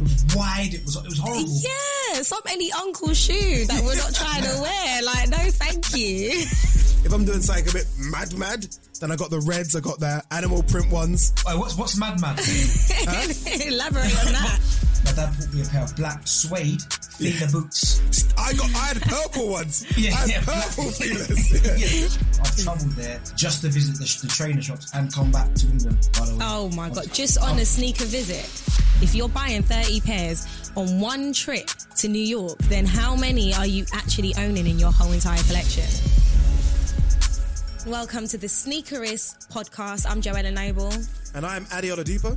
It was wide. It was it was horrible. Yeah, some any uncle shoe that we're not trying to wear. Like, no, thank you. If I'm doing something a bit mad, mad, then I got the reds. I got the animal print ones. Oh, what's what's Mad Mad? Elaborate on that. My dad bought me a pair of black suede Fila boots. I got. I had purple ones. Yeah, I had yeah, purple black- Filas. Yeah. Yeah. I've travelled there just to visit the, the trainer shops and come back to England. By the way. Oh my god, just on a sneaker visit. If you're buying 30 pairs on one trip to New York, then how many are you actually owning in your whole entire collection? Welcome to the Sneakerist podcast. I'm Joelah Noble. And I'm Ade Oladipo.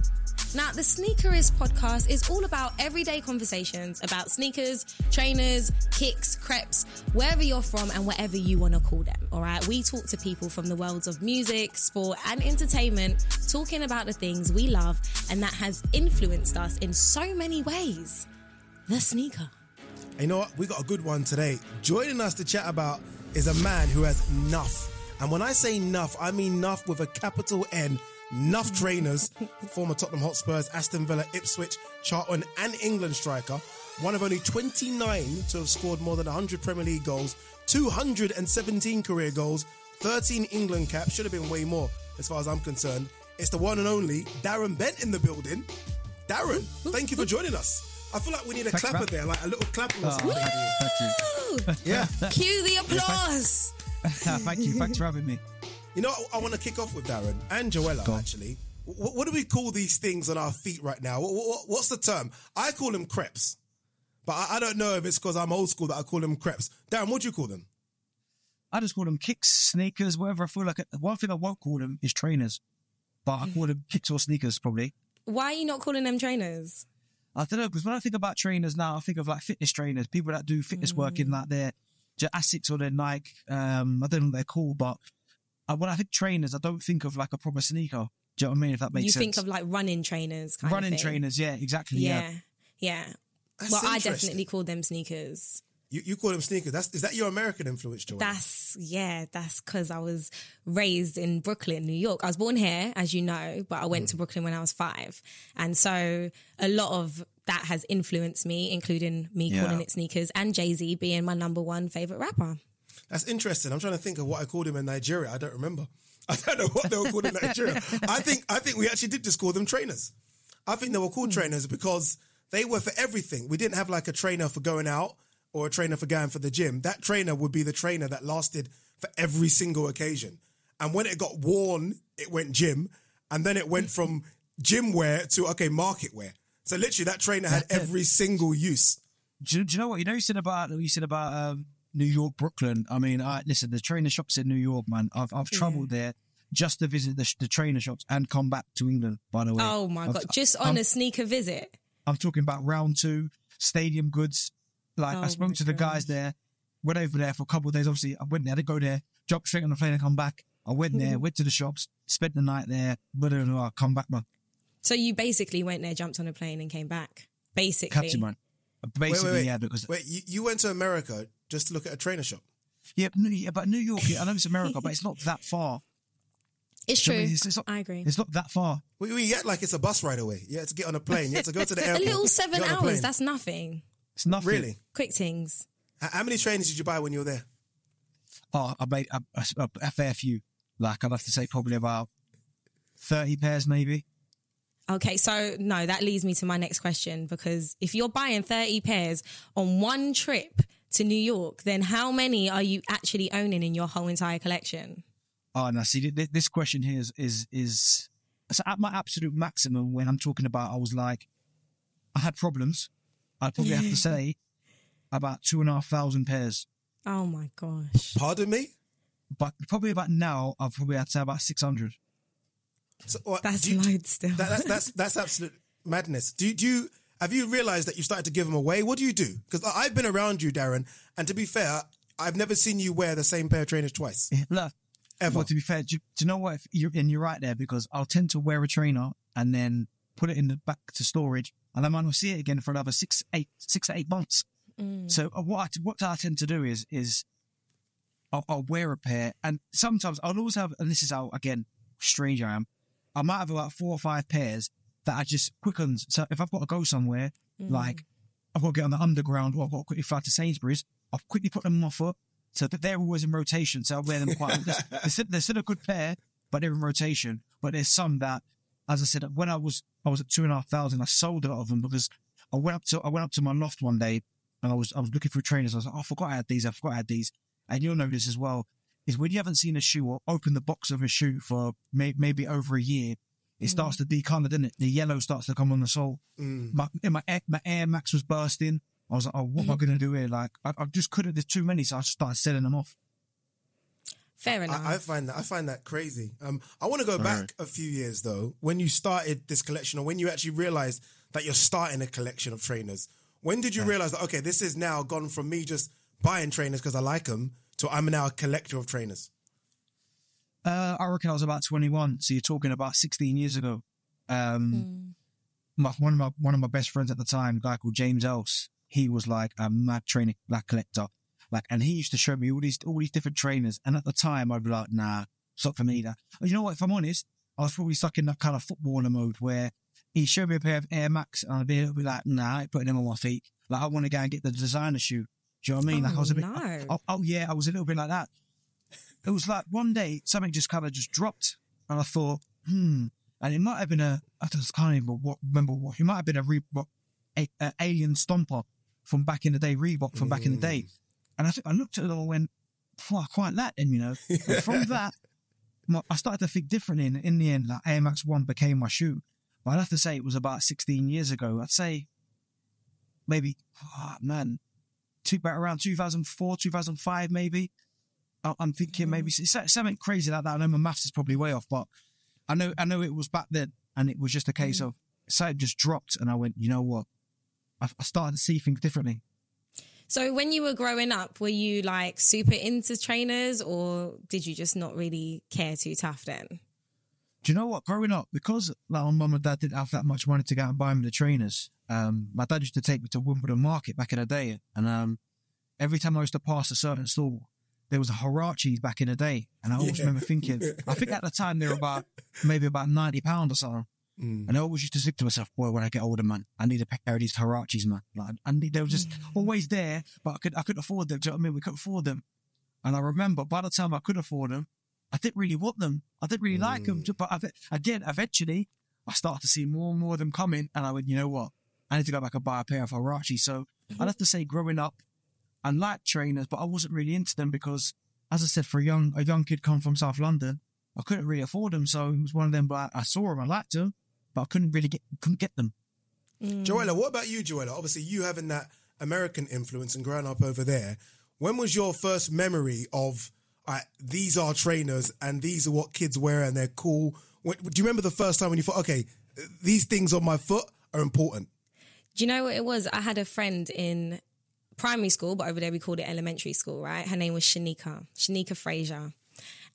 Now, the Sneakerist podcast is all about everyday conversations about sneakers, trainers, kicks, creps, wherever you're from and whatever you want to call them. All right. We talk to people from the worlds of music, sport, and entertainment, talking about the things we love and that has influenced us in so many ways. The sneaker. You know what? We got a good one today. Joining us to chat about is a man who has Nuff. And when I say Nuff, I mean Nuff with a capital N. Nuff trainers, former Tottenham Hotspurs, Aston Villa, Ipswich, Charlton, and England striker. One of only 29 to have scored more than 100 Premier League goals, 217 career goals, 13 England caps. Should have been way more, as far as I'm concerned. It's the one and only Darren Bent in the building. Darren, thank you for joining us. I feel like we need a Thanks, clapper man. there, like a little clapper or Oh, something. thank you. Thank you. Yeah. Cue the applause. thank you. Thanks for having me. You know, I, I want to kick off with Darren and Joelah, actually. What, what do we call these things on our feet right now? What, what, what's the term? I call them crepes. But I, I don't know if it's because I'm old school that I call them crepes. Darren, what do you call them? I just call them kicks, sneakers, whatever I feel like. One thing I won't call them is trainers, but I call them kicks or sneakers probably. Why are you not calling them trainers? I don't know because when I think about trainers now, I think of like fitness trainers, people that do fitness work in like their, their Asics or their Nike. Um, I don't know what they're called, but Uh, I, when I think trainers, I don't think of like a proper sneaker. Do you know what I mean? If that makes you sense. You think of like running trainers, kind running of thing. trainers, yeah, exactly, Yeah, yeah. yeah. That's well, I definitely call them sneakers. You, you call them sneakers. That's, is that your American influence, Joelah? That's yeah, that's because I was raised in Brooklyn, New York. I was born here, as you know, but I went to mm. Brooklyn when I was five, and so a lot of that has influenced me, including me Yeah. calling it sneakers and Jay Z being my number one favorite rapper. That's interesting. I'm trying to think of what I called him in Nigeria. I don't remember. I don't know what they were called in Nigeria. I think I think we actually did just call them trainers. I think they were called trainers because they were for everything. We didn't have like a trainer for going out or a trainer for going for the gym. That trainer would be the trainer that lasted for every single occasion. And when it got worn, it went gym. And then it went from gym wear to okay, market wear. So literally that trainer had every single use. do, you- do you know what you know? You said about you said about um, New York, Brooklyn. I mean, I listen. The trainer shops in New York, man. I've I've travelled there just to visit the, the trainer shops and come back to England. By the way. Oh my I've- god! Just on I'm, a sneaker visit. I'm talking about round two, stadium goods. Like Oh I spoke my to the guys there. Went over there for a couple of days. Obviously, I went there. I didn't go there. Jumped straight on the plane and come back. I went there, hmm. went to the shops, spent the night there. Blah, blah, blah, come back, man. So you basically went there, jumped on a plane, and came back. Basically, Captain, man. Basically, wait, wait, yeah, because Wait, you, you went to America just to look at a trainer shop. yeah, New, yeah, but New York. I know it's America, but it's not that far. it's true. you know what I mean? It's, it's not, I agree. It's not that far. We, we get like it's a bus ride away. You had to get on a plane. You had to go to the airport. a little seven a hours. That's nothing. It's nothing. really. Quick things. H- How many trainers did you buy when you were there? Oh, I made a, a, a fair few. Like I'd have to say, probably about thirty pairs, maybe. Okay, so no, that leads me to my next question because if you're buying 30 pairs on one trip to New York, then how many are you actually owning in your whole entire collection? Oh, no. See, th- th- this question here is is is so at my absolute maximum when I'm talking about. I was like, I had problems. I'd probably have to say about two and a half thousand pairs. Oh my gosh. Pardon me. But probably about now, I've probably had to say about six hundred. So, what, That's do you- loads still. that- that's that's that's absolute madness. Do, do you have you realized that you started to give them away? What do you do? Because I've been around you, Darren, and to be fair, I've never seen you wear the same pair of trainers twice. Look, Ever. Well, to be fair, do, you- do you know what? If you're, and you're right there because I'll tend to wear a trainer and then put it in the back to storage, and then I might not see it again for another six, eight, six to eight months. So uh, what I, what I tend to do is is I'll, I'll wear a pair, and sometimes I'll always have, and this is how again strange I am. I might have about four or five pairs that I just quickens. So if I've got to go somewhere, mm. like I've got to get on the underground or I've got to quickly fly to Sainsbury's, I'll quickly put them on my foot so that they're always in rotation. So I wear them quite. they're, they're still, they're still a good pair, but they're in rotation. But there's some that, as I said, when I was I was at two and a half thousand, I sold a lot of them because I went up to I went up to my loft one day and I was I was looking through trainers. I was like, oh, I forgot I had these. I forgot I had these. And you'll know this as well is when you haven't seen a shoe or opened the box of a shoe for may, maybe over a year, it hmm. starts to decolor, doesn't it? The yellow starts to come on the sole. Hmm. My, my, Air- my Air Max was bursting. I was like, oh, what am I hmm. going to do here? Like, I, I just couldn't, there's too many, so I just started selling them off. Fair enough. I, I find that I find that crazy. Um, I want to go back a few years though. When you started this collection, or when you actually realized that you're starting a collection of trainers, when did you realize that okay, this is now gone from me just buying trainers because I like them to I'm now a collector of trainers? Uh, I reckon I was about 21, so you're talking about 16 years ago. Um, my, one of my one of my best friends at the time, a guy called James Else, he was like a mad trainer, like collector, like, and he used to show me all these all these different trainers. And at the time, I'd be like, nah, it's not for me. That you know what? If I'm honest, I was probably stuck in that kind of footballer mode where he showed me a pair of Air Max, and I'd be, be like, nah, I ain't putting them on my feet. Like, I want to go and get the designer shoe. Do you know what I mean? like, I was a bit, no. oh, oh yeah, I was a little bit like that. It was like one day something just kind of just dropped, and I thought, hmm, and it might have been a I just can't even what, remember what it might have been a Reebok a, a alien stomper from back in the day, Reebok from back in the day, and I think I looked at it and went, oh, I quite like them, you know. And from that, my, I started to think differently, and in the end, like Air Max One became my shoe. But I'd have to say it was about 16 years ago. I'd say maybe, oh, man, two, about around 2004, 2005, maybe. I- I'm thinking maybe it's something crazy like that. I know my maths is probably way off, but I know I know it was back then, and it was just a case of something just dropped, and I went, you know what? I, I started to see things differently. So when you were growing up, were you like super into trainers or did you just not really care too tough then? Do you know what? Growing up, because like, my mum and dad didn't have that much money to go and buy me the trainers, um, my dad used to take me to Wimbledon Market back in the day, and um, every time I used to pass a certain store, there was a Huaraches back in the day, and I always remember thinking, I think at the time they were about maybe about ninety pound or something. Mm. And I always used to think to myself, boy, when I get older, man, I need a pair of these Huaraches, man. Like, and they were just mm. always there, but I could, I couldn't afford them. Do you know what I mean? We couldn't afford them. And I remember by the time I could afford them, I didn't really want them. I didn't really like them. Mm. But I, did. eventually, I started to see more and more of them coming. And I went, you know what? I need to go back and buy a pair of Huaraches. So I'd mm-hmm. have to say, growing up, I liked trainers, but I wasn't really into them because, as I said, for a young a young kid come from South London, I couldn't really afford them. So it was one of them. But I saw them, I liked them, but I couldn't really get couldn't get them. Joelah, what about you, Joelah? Obviously, you having that American influence and growing up over there. When was your first memory of uh, these are trainers and these are what kids wear and they're cool? When, do you remember the first time when you thought, okay, these things on my foot are important? Do you know what it was? I had a friend in primary school, but over there we called it elementary school, right? Her name was Shanika, Shanika Frazier.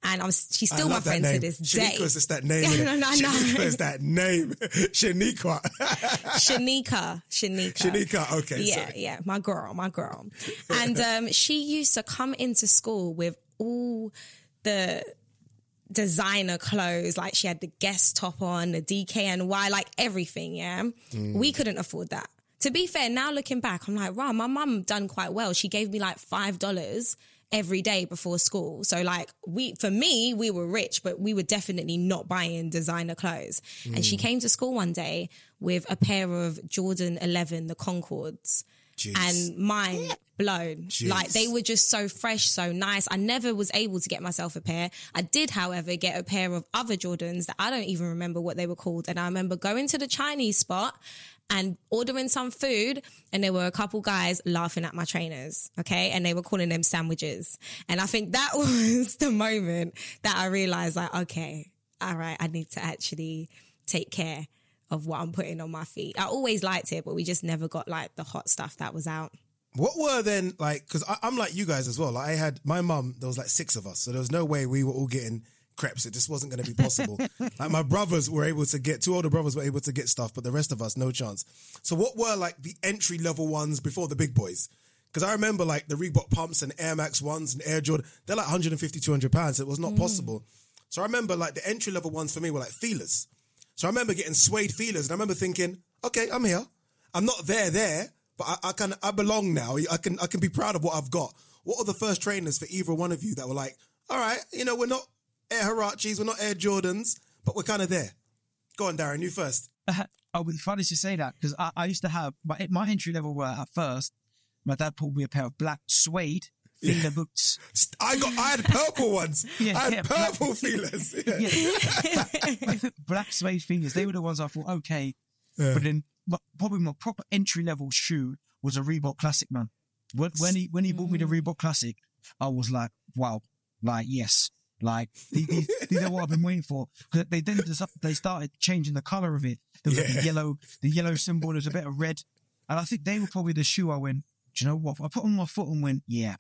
And I'm, she's still my friend name. to this day. Shanika is that name. No, no, I know. Shanika is that name. Shanika. Shanika, Shanika. Shanika, okay. Yeah, sorry. yeah, my girl, my girl. And um, she used to come into school with all the designer clothes. Like she had the Guess top on, the DKNY, like everything. Yeah, we couldn't afford that. To be fair, now looking back, I'm like, wow, my mum done quite well. She gave me like five dollars every day before school. So like we, for me, we were rich, but we were definitely not buying designer clothes. And she mm. came to school one day with a pair of Jordan 11, the Concords. Jeez. And mine blown. Jeez. Like they were just so fresh, so nice. I never was able to get myself a pair. I did, however, get a pair of other Jordans that I don't even remember what they were called. And I remember going to the Chinese spot and ordering some food and there were a couple guys laughing at my trainers okay and they were calling them sandwiches and i think that was the moment that i realized like okay all right i need to actually take care of what i'm putting on my feet i always liked it but we just never got like the hot stuff that was out What were then like? Because I'm like you guys as well. Like I had my mum. There was like six of us, so there was no way we were all getting crepes. It just wasn't going to be possible. like my brothers were able to get two older brothers were able to get stuff, but the rest of us no chance. So what were like the entry level ones before the big boys? Because I remember like the Reebok pumps and Air Max ones and Air Jordan. They're like 150, 200 pounds. It was not mm. possible. So I remember like the entry level ones for me were like Filas. So I remember getting suede Filas, and I remember thinking, okay, I'm here. I'm not there, there, but I, I can, I belong now. I can, I can be proud of what I've got. What are the first trainers for either one of you that were like, all right, you know, we're not Air Huaraches, we're not Air Jordans, but we're kind of there. Go on, Darren, you first. Oh, it's funny to say that because I, I used to have my my entry level were at first. My dad pulled me a pair of black suede Fila boots. I got, I had purple ones. Yeah, I had yeah, black- purple Filas. Yeah. Yeah. black suede fingers. They were the ones I thought, okay. But then, but probably my proper entry level shoe was a Reebok Classic, man. When, when he when he bought me the mm. Reebok Classic, I was like, wow, like yes, like these, these, these are what I've been waiting for. 'Cause they then they started changing the color of it. There was like Yeah. the yellow, the yellow symbol. There's a bit of red, and I think they were probably the shoe I went. Do you know what? I put on my foot and went, yeah.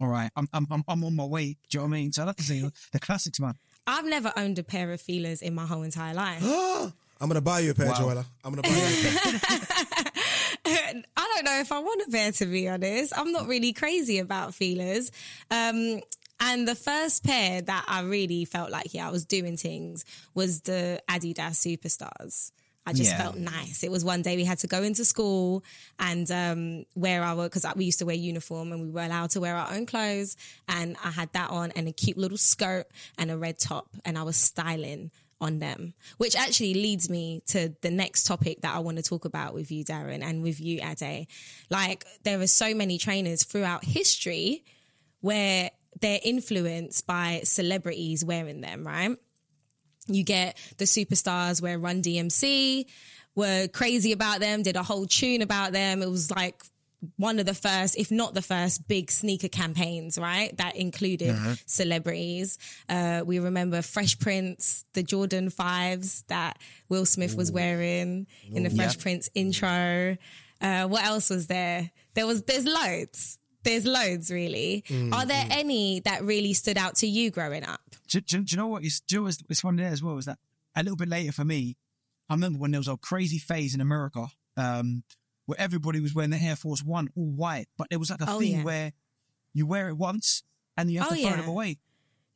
All right, I'm I'm I'm, I'm on my way. Do you know what I mean? So I like to say the classics, man. I've never owned a pair of Filas in my whole entire life. I'm going to buy you a pair, Wow. Joelah. I'm going to buy you a pair. I don't know if I want a pair to be honest. I'm not really crazy about Filas. Um, and the first pair that I really felt like, yeah, I was doing things was the Adidas Superstars. I just Yeah. felt nice. It was one day we had to go into school and um, wear our, because we used to wear uniform and we were allowed to wear our own clothes. And I had that on and a cute little skirt and a red top. And I was styling on them, which actually leads me to the next topic that I want to talk about with you, Darren, and with you, Ade. Like, there are so many trainers throughout history where they're influenced by celebrities wearing them, right? You get the superstars where Run DMC were crazy about them, did a whole tune about them. It was like one of the first, if not the first, big sneaker campaigns, right? That included celebrities. Uh, we remember Fresh Prince, the Jordan fives that Will Smith was wearing in the Fresh Prince intro. Uh, what else was there? There was, there's loads. There's loads, really. Are there any that really stood out to you growing up? do, do, do you know what? It's, do you know what's, it's funny there as well is that a little bit later for me, I remember when there was a crazy phase in America um, where everybody was wearing the Air Force One all white, but there was like a Oh, thing yeah. where you wear it once and you have Oh, to throw yeah. them away.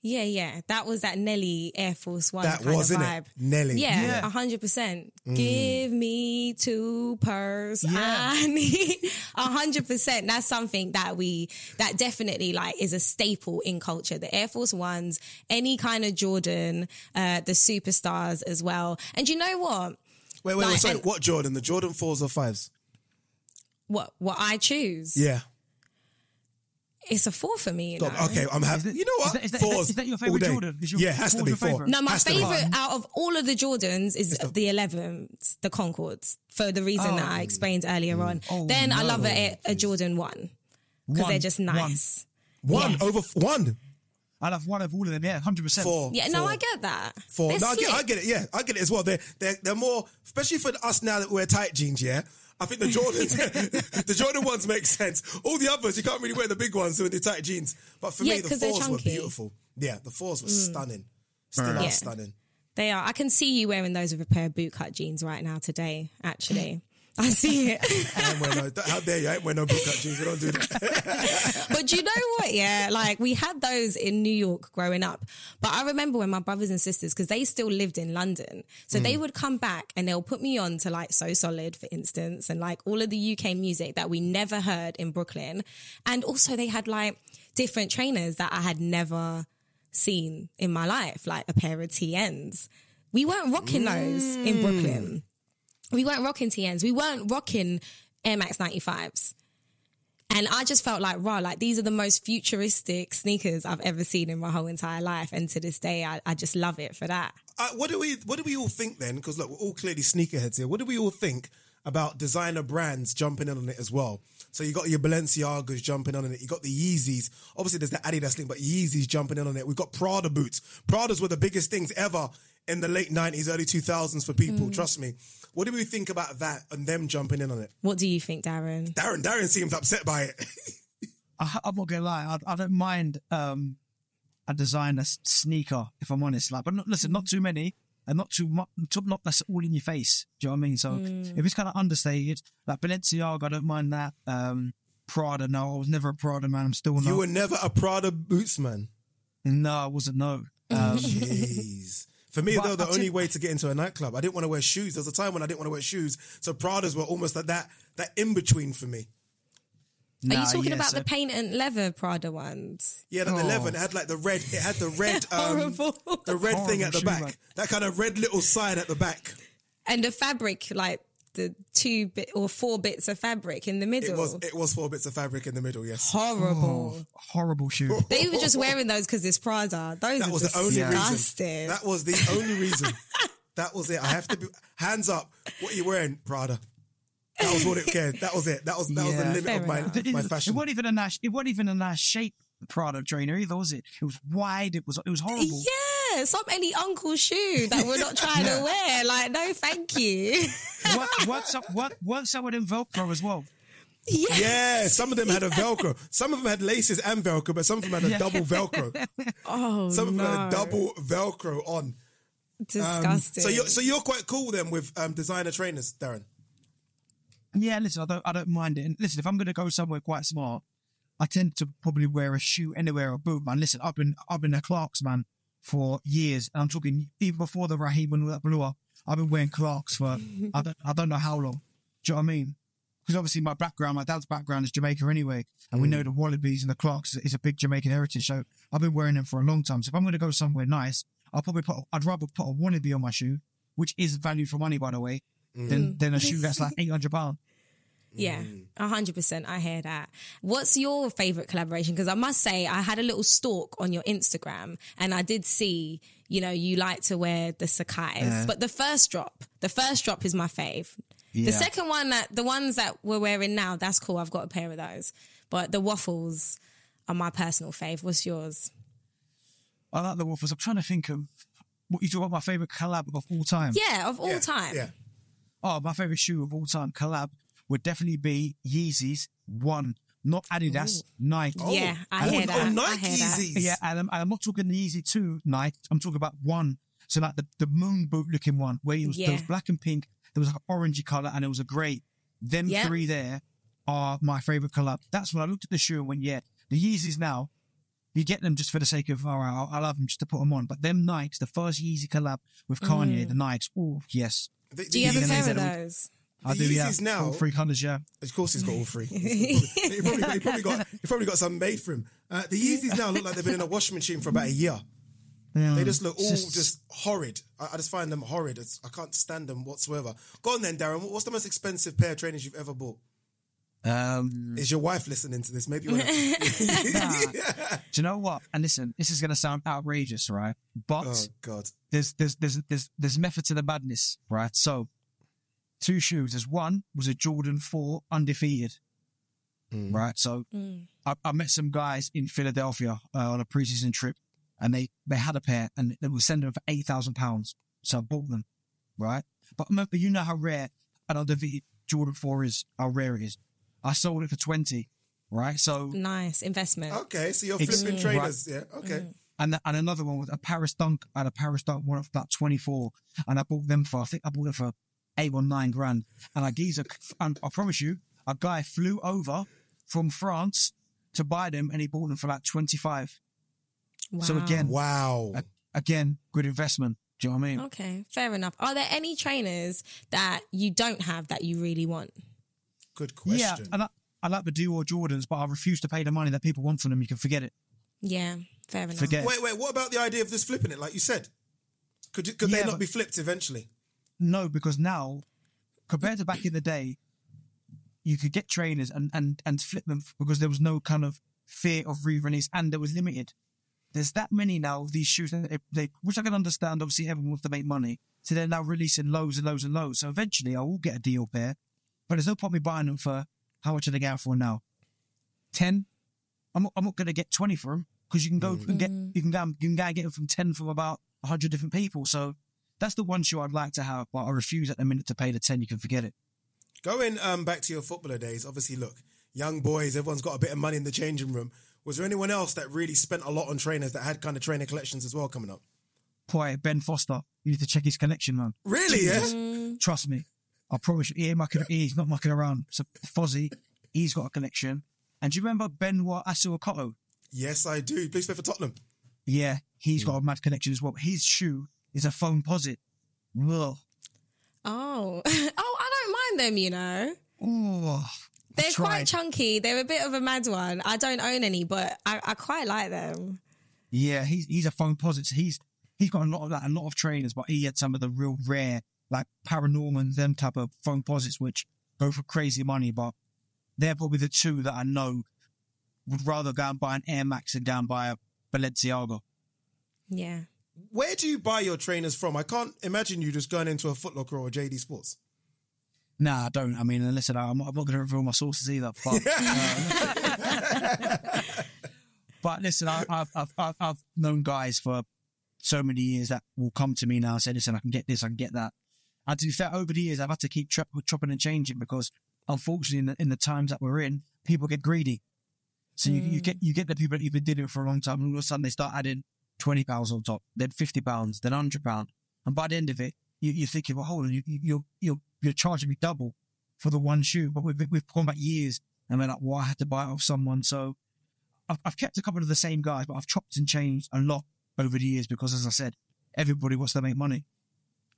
Yeah, yeah. That was that Nelly Air Force One That was, vibe. Nelly. Yeah, hundred percent. Give me two purse. Yeah. I need a hundred percent. That's something that we that definitely like is a staple in culture. The Air Force Ones, any kind of Jordan, uh, the superstars as well. And you know what? Wait, wait, wait. Sorry, and- what Jordan? The Jordan 4s or 5s? What what I choose? Yeah. It's a four for me. You know? Okay, I'm happy. You know what? is that- is that- is that- Fours is that your all favourite day. Jordan? Is your- yeah, has to be four. favourite? No, my Has to be. favorite out of all of the Jordans is the 11s, the Concords, for the reason that I Oh. explained earlier on. Mm. Oh, then I no. love a, a Jordan 1 because One, they're just nice. One Yeah. over f- one. I love one of all of them, yeah, 100%. Four. Yeah, no, four. I get that. Four. They're No, I get, I slick. get it. Yeah, I get it as well. They're, they're, they're more, especially for us now that we wear tight jeans, yeah? I think the Jordans, the Jordan ones make sense. All the others, you can't really wear the big ones with the tight jeans. But for Yeah, me, the fours were beautiful. Yeah, the fours were mm. stunning. Still Right. are Yeah. stunning. They are. I can see you wearing those with a pair of bootcut jeans right now today, actually. I see it. I how dare you? I ain't wear no bootcut jeans. We don't do that. but you know what? Yeah, like we had those in New York growing up. But I remember when my brothers and sisters, because they still lived in London, so they mm. would come back and they'll put me on to like So Solid, for instance, and like all of the UK music that we never heard in Brooklyn. And also they had like different trainers that I had never seen in my life, like a pair of TNs. We weren't rocking those in mm. Brooklyn. We weren't rocking TNs. We weren't rocking Air Max 95s. And I just felt like, raw, like these are the most futuristic sneakers I've ever seen in my whole entire life. And to this day, I, I just love it for that. Uh, what do we what do we all think then? Because look, we're all clearly sneakerheads here. What do we all think about designer brands jumping in on it as well? So you got your Balenciagas jumping on it. You got the Yeezys. Obviously, there's the Adidas thing, but Yeezys jumping in on it. We've got Prada boots. Pradas were the biggest things ever in the late '90s, early 2000s for people. Trust me. What do we think about that and them jumping in on it? What do you think, Darren? Darren, Darren seems upset by it. I, I'm not gonna lie, I, I don't mind um, a designer s- sneaker if I'm honest. Like, but not, listen, not too many and not too much. Not that's all in your face. Do you know what I mean? So if it's kind of understated, like Balenciaga, I don't mind that. Um, Prada, no, I was never a Prada man. I'm still not. you were never a Prada boots man. no, I wasn't. No. Um, Jeez. For me, But though, the I'll only tell- way to get into a nightclub, I didn't want to wear shoes. There was a time when I didn't want to wear shoes, so Pradas were almost like that that in between for me. Are you talking yeah, about so- the paint and leather Prada ones? Yeah, that Oh. eleven it had like the red. It had the red, um, Horrible. the red thing at the back. man. That kind of red little sign at the back. And the fabric, like the two bit or four bits of fabric in the middle. It was it was four bits of fabric in the middle. Yes, horrible. Oh, horrible shoe. They were just wearing those because it's Prada. Those that are was the only disgusting. reason. That was the only reason. that was it. I have to be hands up. What are you wearing, Prada? That was what it cared. That was it. That was that was the limit of my enough. My fashion. it wasn't even a nice. It wasn't even a nice shape Prada trainer either, was it? It was wide. It was. It was horrible. yeah, some any uncle shoe that we're not trying Yeah. to wear. Like, no, thank you. What, what's up? What? What's up with them Velcro as well? yeah. Yeah, some of them had a Velcro. Some of them had laces and Velcro, but some of them had a Yeah. double Velcro. Oh, Some of them no. had a double Velcro on. Um, Disgusting. so you're so you're quite cool then with um, designer trainers, Darren. Yeah, listen, I don't, I don't mind it. And listen, if I'm going to go somewhere quite smart, I tend to probably wear a shoe anywhere or boot, man. Listen, I've been, I've been a Clarks man for years, and I'm talking even before the Raheem and all that blew up. I've been wearing Clarks for I don't, I don't know how long. Do you know what I mean? Because obviously my background, my dad's background is Jamaica anyway, and we mm. know the Wallabees and the Clarks is a big Jamaican heritage. So I've been wearing them for a long time. So if I'm going to go somewhere nice, I'll probably put, I'd rather put a Wallabee on my shoe, which is value for money, by the way, Mm. than mm. than a shoe that's like eight hundred pounds. Yeah, mm. a hundred percent. I hear that. What's your favorite collaboration? Because I must say, I had a little stalk on your Instagram, and I did see, you know, you like to wear the Sacai's, Yeah. but the first drop, the first drop is my fave. The second one, that the ones that we're wearing now, that's cool. I've got a pair of those, but the waffles are my personal fave. What's yours? I like the waffles. I'm trying to think of what you talk about my favorite collab of all time. Yeah, of all Yeah, time. Yeah. Oh, my favorite shoe of all time collab would definitely be Yeezys One, not Adidas, Nike. Yeah, I Oh, hear oh, that. I Nike hear that. Yeezys. Yeah, and I'm, and I'm not talking the Yeezy Two Nike. I'm talking about one. So like the, the moon boot looking one where it was, there was black and pink, there was like an orangey color, and it was a grey. Them Yeah. three there are my favorite collab. That's when I looked at the shoe and went, yeah, the Yeezys now. You get them just for the sake of, oh, all right, I love them just to put them on. But them Nikes, the first Yeezy collab with Kanye, the mm. Nikes, oh, yes. The- Do you have a pair of those? I The do, yeah. Yeezys now- All three colours, yeah. Of course, he's got all three. he, probably got, he probably got he probably got some made for him. Uh, the Yeezys now look like they've been in a washing machine for about a year. yeah. They just look all It's just, horrid. I, I just find them horrid. It's, I can't stand them whatsoever. Go on then, Darren. What's the most expensive pair of trainers you've ever bought? Um, Is your wife listening to this? Maybe you want to. do you know what? And listen, this is going to sound outrageous, right? But Oh God. there's there's there's there's there's method to the madness, right? So, two shoes. There's one was a Jordan Four undefeated, right? So, I, I met some guys in Philadelphia uh, on a preseason trip, and they they had a pair, and they were sending them for eight thousand pounds. So I bought them, right? But remember, you know how rare an undefeated Jordan Four is, how rare it is. I sold it for twenty, right? So Nice investment. Okay, so you're Ex- flipping Mm. trainers. Yeah. Okay. and and another one was a Paris Dunk. I had a Paris Dunk one of about twenty four, and I bought them for I think I bought it for eight or nine grand. And I geezer, and I promise you, a guy flew over from France to buy them, and he bought them for like twenty five. Wow. So again, Wow. a- again, good investment. Do you know what I mean? Okay, fair enough. Are there any trainers that you don't have that you really want? Good question. Yeah, and I, I like the Dior Jordans, but I refuse to pay the money that people want for them. You can forget it. Yeah, fair enough. Forget. Wait, wait. What about the idea of just flipping it, like you said? Could you, could Yeah, they not but- be flipped eventually? No, because now, compared to back in the day, you could get trainers and, and, and flip them because there was no kind of fear of re-release and there was limited. There's that many now of these shoes, that they, they, which I can understand. Obviously, everyone wants to make money. So they're now releasing loads and loads and loads. So eventually I will get a deal pair, but there's no point me buying them for how much are they going for now? 10? I'm not, I'm not going to get 20 for them because mm. mm. you can go and get, you can go, you can go and get them from 10 from about 100 different people. So that's the one shoe I'd like to have, but I refuse at the minute to pay the 10. You can forget it. Going um, back to your footballer days, obviously, look, young boys, everyone's got a bit of money in the changing room. Was there anyone else that really spent a lot on trainers that had kind of trainer collections as well coming up? Boy, Ben Foster, you need to check his collection, man. Really? Yeah. Mm. Trust me. I promise you, he ain't mucking, he's not mucking around. So Fozzie, he's got a connection. And do you remember Benoit Assou-Ekotto? Yes, I do. Please play for Tottenham. Yeah, he's got a mad collection as well. His shoe is a Foamposite. Ugh. Oh, oh, I don't mind them. You know, Oh, they're quite chunky. They're a bit of a mad one. I don't own any, but I, I quite like them. Yeah, he's he's a Foamposite. So he's he's got a lot of that, a lot of trainers, but he had some of the real rare, like Paranorman, them type of Foamposites, which go for crazy money. But they're probably the two that I know would rather go and buy an Air Max than go and buy a Balenciaga. Yeah. Where do you buy your trainers from? I can't imagine you just going into a Foot Locker or a JD Sports. Nah, I don't. I mean, listen, I'm not, I'm not going to reveal my sources either. But, uh, but listen, I, I've, I've, I've, I've known guys for so many years that will come to me now and say, listen, I can get this, I can get that. And to be fair, over the years, I've had to keep chop, chopping and changing because unfortunately, in the, in the times that we're in, people get greedy. So you, you get, mm. you get the people that you've been doing it for a long time and all of a sudden they start adding 20 pounds on top, then 50 pounds, then 100 pounds. And by the end of it, you, you're thinking, well, hold on, you, you, you're, you're, you're charging me double for the one shoe. But we've, we've gone back years and we're like, well, I had to buy it off someone. So I've, I've kept a couple of the same guys, but I've chopped and changed a lot over the years because, as I said, everybody wants to make money.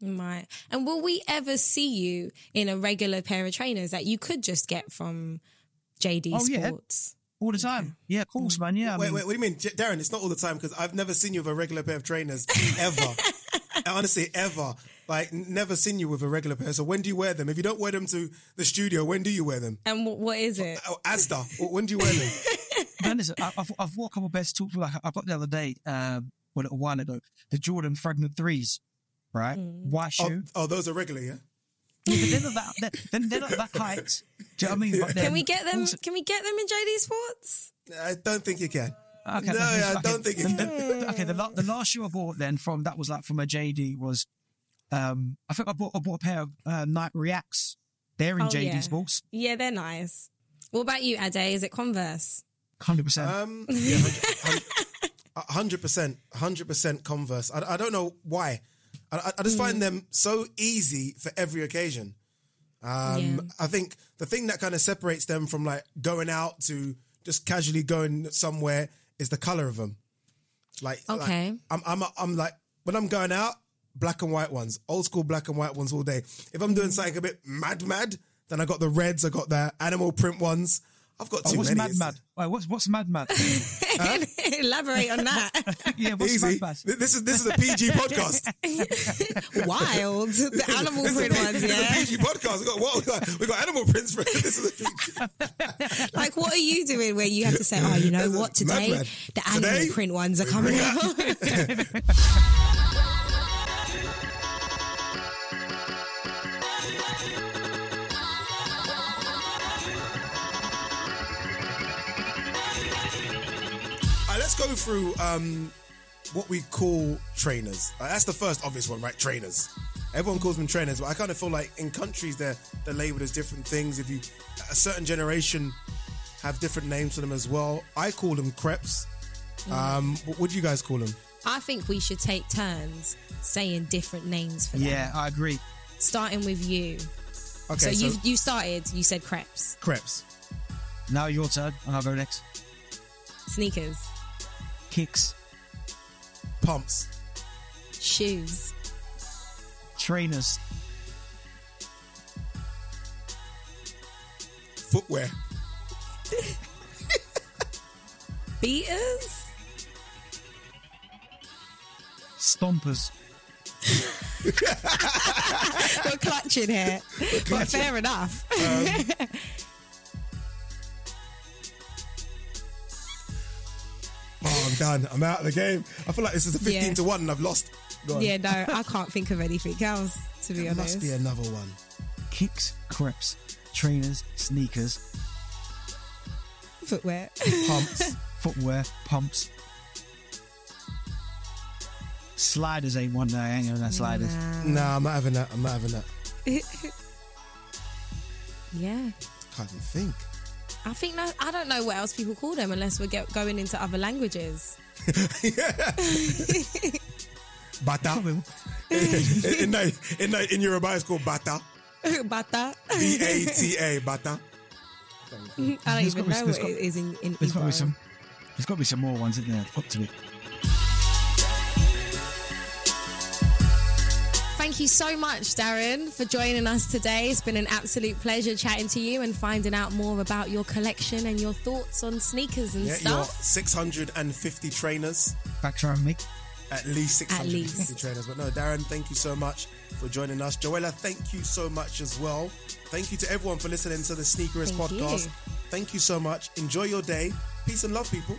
Right. And will we ever see you in a regular pair of trainers that you could just get from JD Oh, yeah. Sports? All the time. Yeah, of course, man. Yeah. I wait, mean- wait, what do you mean, J- Darren? It's not all the time because I've never seen you with a regular pair of trainers ever. Honestly, ever. Like, n- never seen you with a regular pair. So when do you wear them? If you don't wear them to the studio, when do you wear them? And wh- what is it? Oh, Asda. When do you wear them? Man, listen, I, I've, I've wore a couple of best talks. Like I got the other day, um, well, a while ago, the Jordan Fragment threes, right? White oh, shoe. oh, those are regular, yeah. Yeah, but they're not that. They're, they're, they're not that height. Do you know what I mean? But Can we get them? also- Can we get them in JD Sports? I don't think you can. Okay, no, then, I okay, don't think you then- can. then- okay, the, la- the last shoe I bought then from that was like from a JD was, um, I think I bought I bought a pair of uh, Nike Reacts. They're in Oh, JD yeah. Sports, Yeah, they're nice. What about you, Ade? Is it Converse? hundred percent. Um, yeah, hundred percent, hundred percent Converse. I, I don't know why. I, I- just find them so easy for every occasion. Um, Yeah. I think the thing that kind of separates them from like going out to just casually going somewhere is the color of them. Like, like, Okay. I'm, I'm, I'm like when I'm going out, black and white ones, old school black and white ones all day. If I'm doing something a bit mad, mad, then I got the reds, I got the animal print ones. I've got Oh, too what's many. Mad Mad? Wait, what's what's Mad Mad? Elaborate on that. yeah, what's Easy. Mad Mad? This is this is a PG podcast. Wild. The animal This a print P- ones, this a yeah. PG podcast. We got what? We got, we got animal prints. For, this is a PG. Like, what are you doing where you have to say, oh, you know what, today Mad. the animal Today- print ones are coming out. Let's go through um, what we call trainers. Uh, that's the first obvious one, right? Trainers. Everyone calls them trainers, but I kind of feel like in countries they're they're labeled as different things. If you a certain generation have different names for them as well. I call them crepes. Um, what would you guys call them? I think we should take turns saying different names for them. Yeah, I agree. Starting with you. Okay, so, you you started, you said crepes, crepes. Now your turn, and I'll go next. sneakers, Kicks, Pumps. shoes, trainers, Footwear. beaters, stompers, We're clutching here. But fair enough. Oh, I'm done. I'm out of the game. I feel like this is a 15 Yeah. to 1 and I've lost. Go on. yeah, no, I can't think of anything else, to be There honest. must be another one. kicks, creps, trainers, sneakers, Footwear. Pumps. footwear, pumps. Sliders ain't one day. I ain't gonna sliders. nah, I'm not having that. I'm not having that. Yeah. Can't even think. I think that, I don't know what else people call them unless we're get, going into other languages. Bata. in, in, in, in, in Yoruba, it's called bata. Bata. B A T A, bata. I don't There's even gotta be- know what got- it is in, in There's got to be some. There's got to be some more ones in there. Got to be. Thank you so much, Darren, for joining us today. It's been an absolute pleasure chatting to you and finding out more about your collection and your thoughts on sneakers and Yeah, your stuff. 650 trainers, Factor on me. at least 650 least. trainers. But no, Darren, thank you so much for joining us. Joelah, thank you so much as well. Thank you to everyone for listening to the Sneakerist Thank you. podcast. Thank you so much. Enjoy your day. Peace and love, people.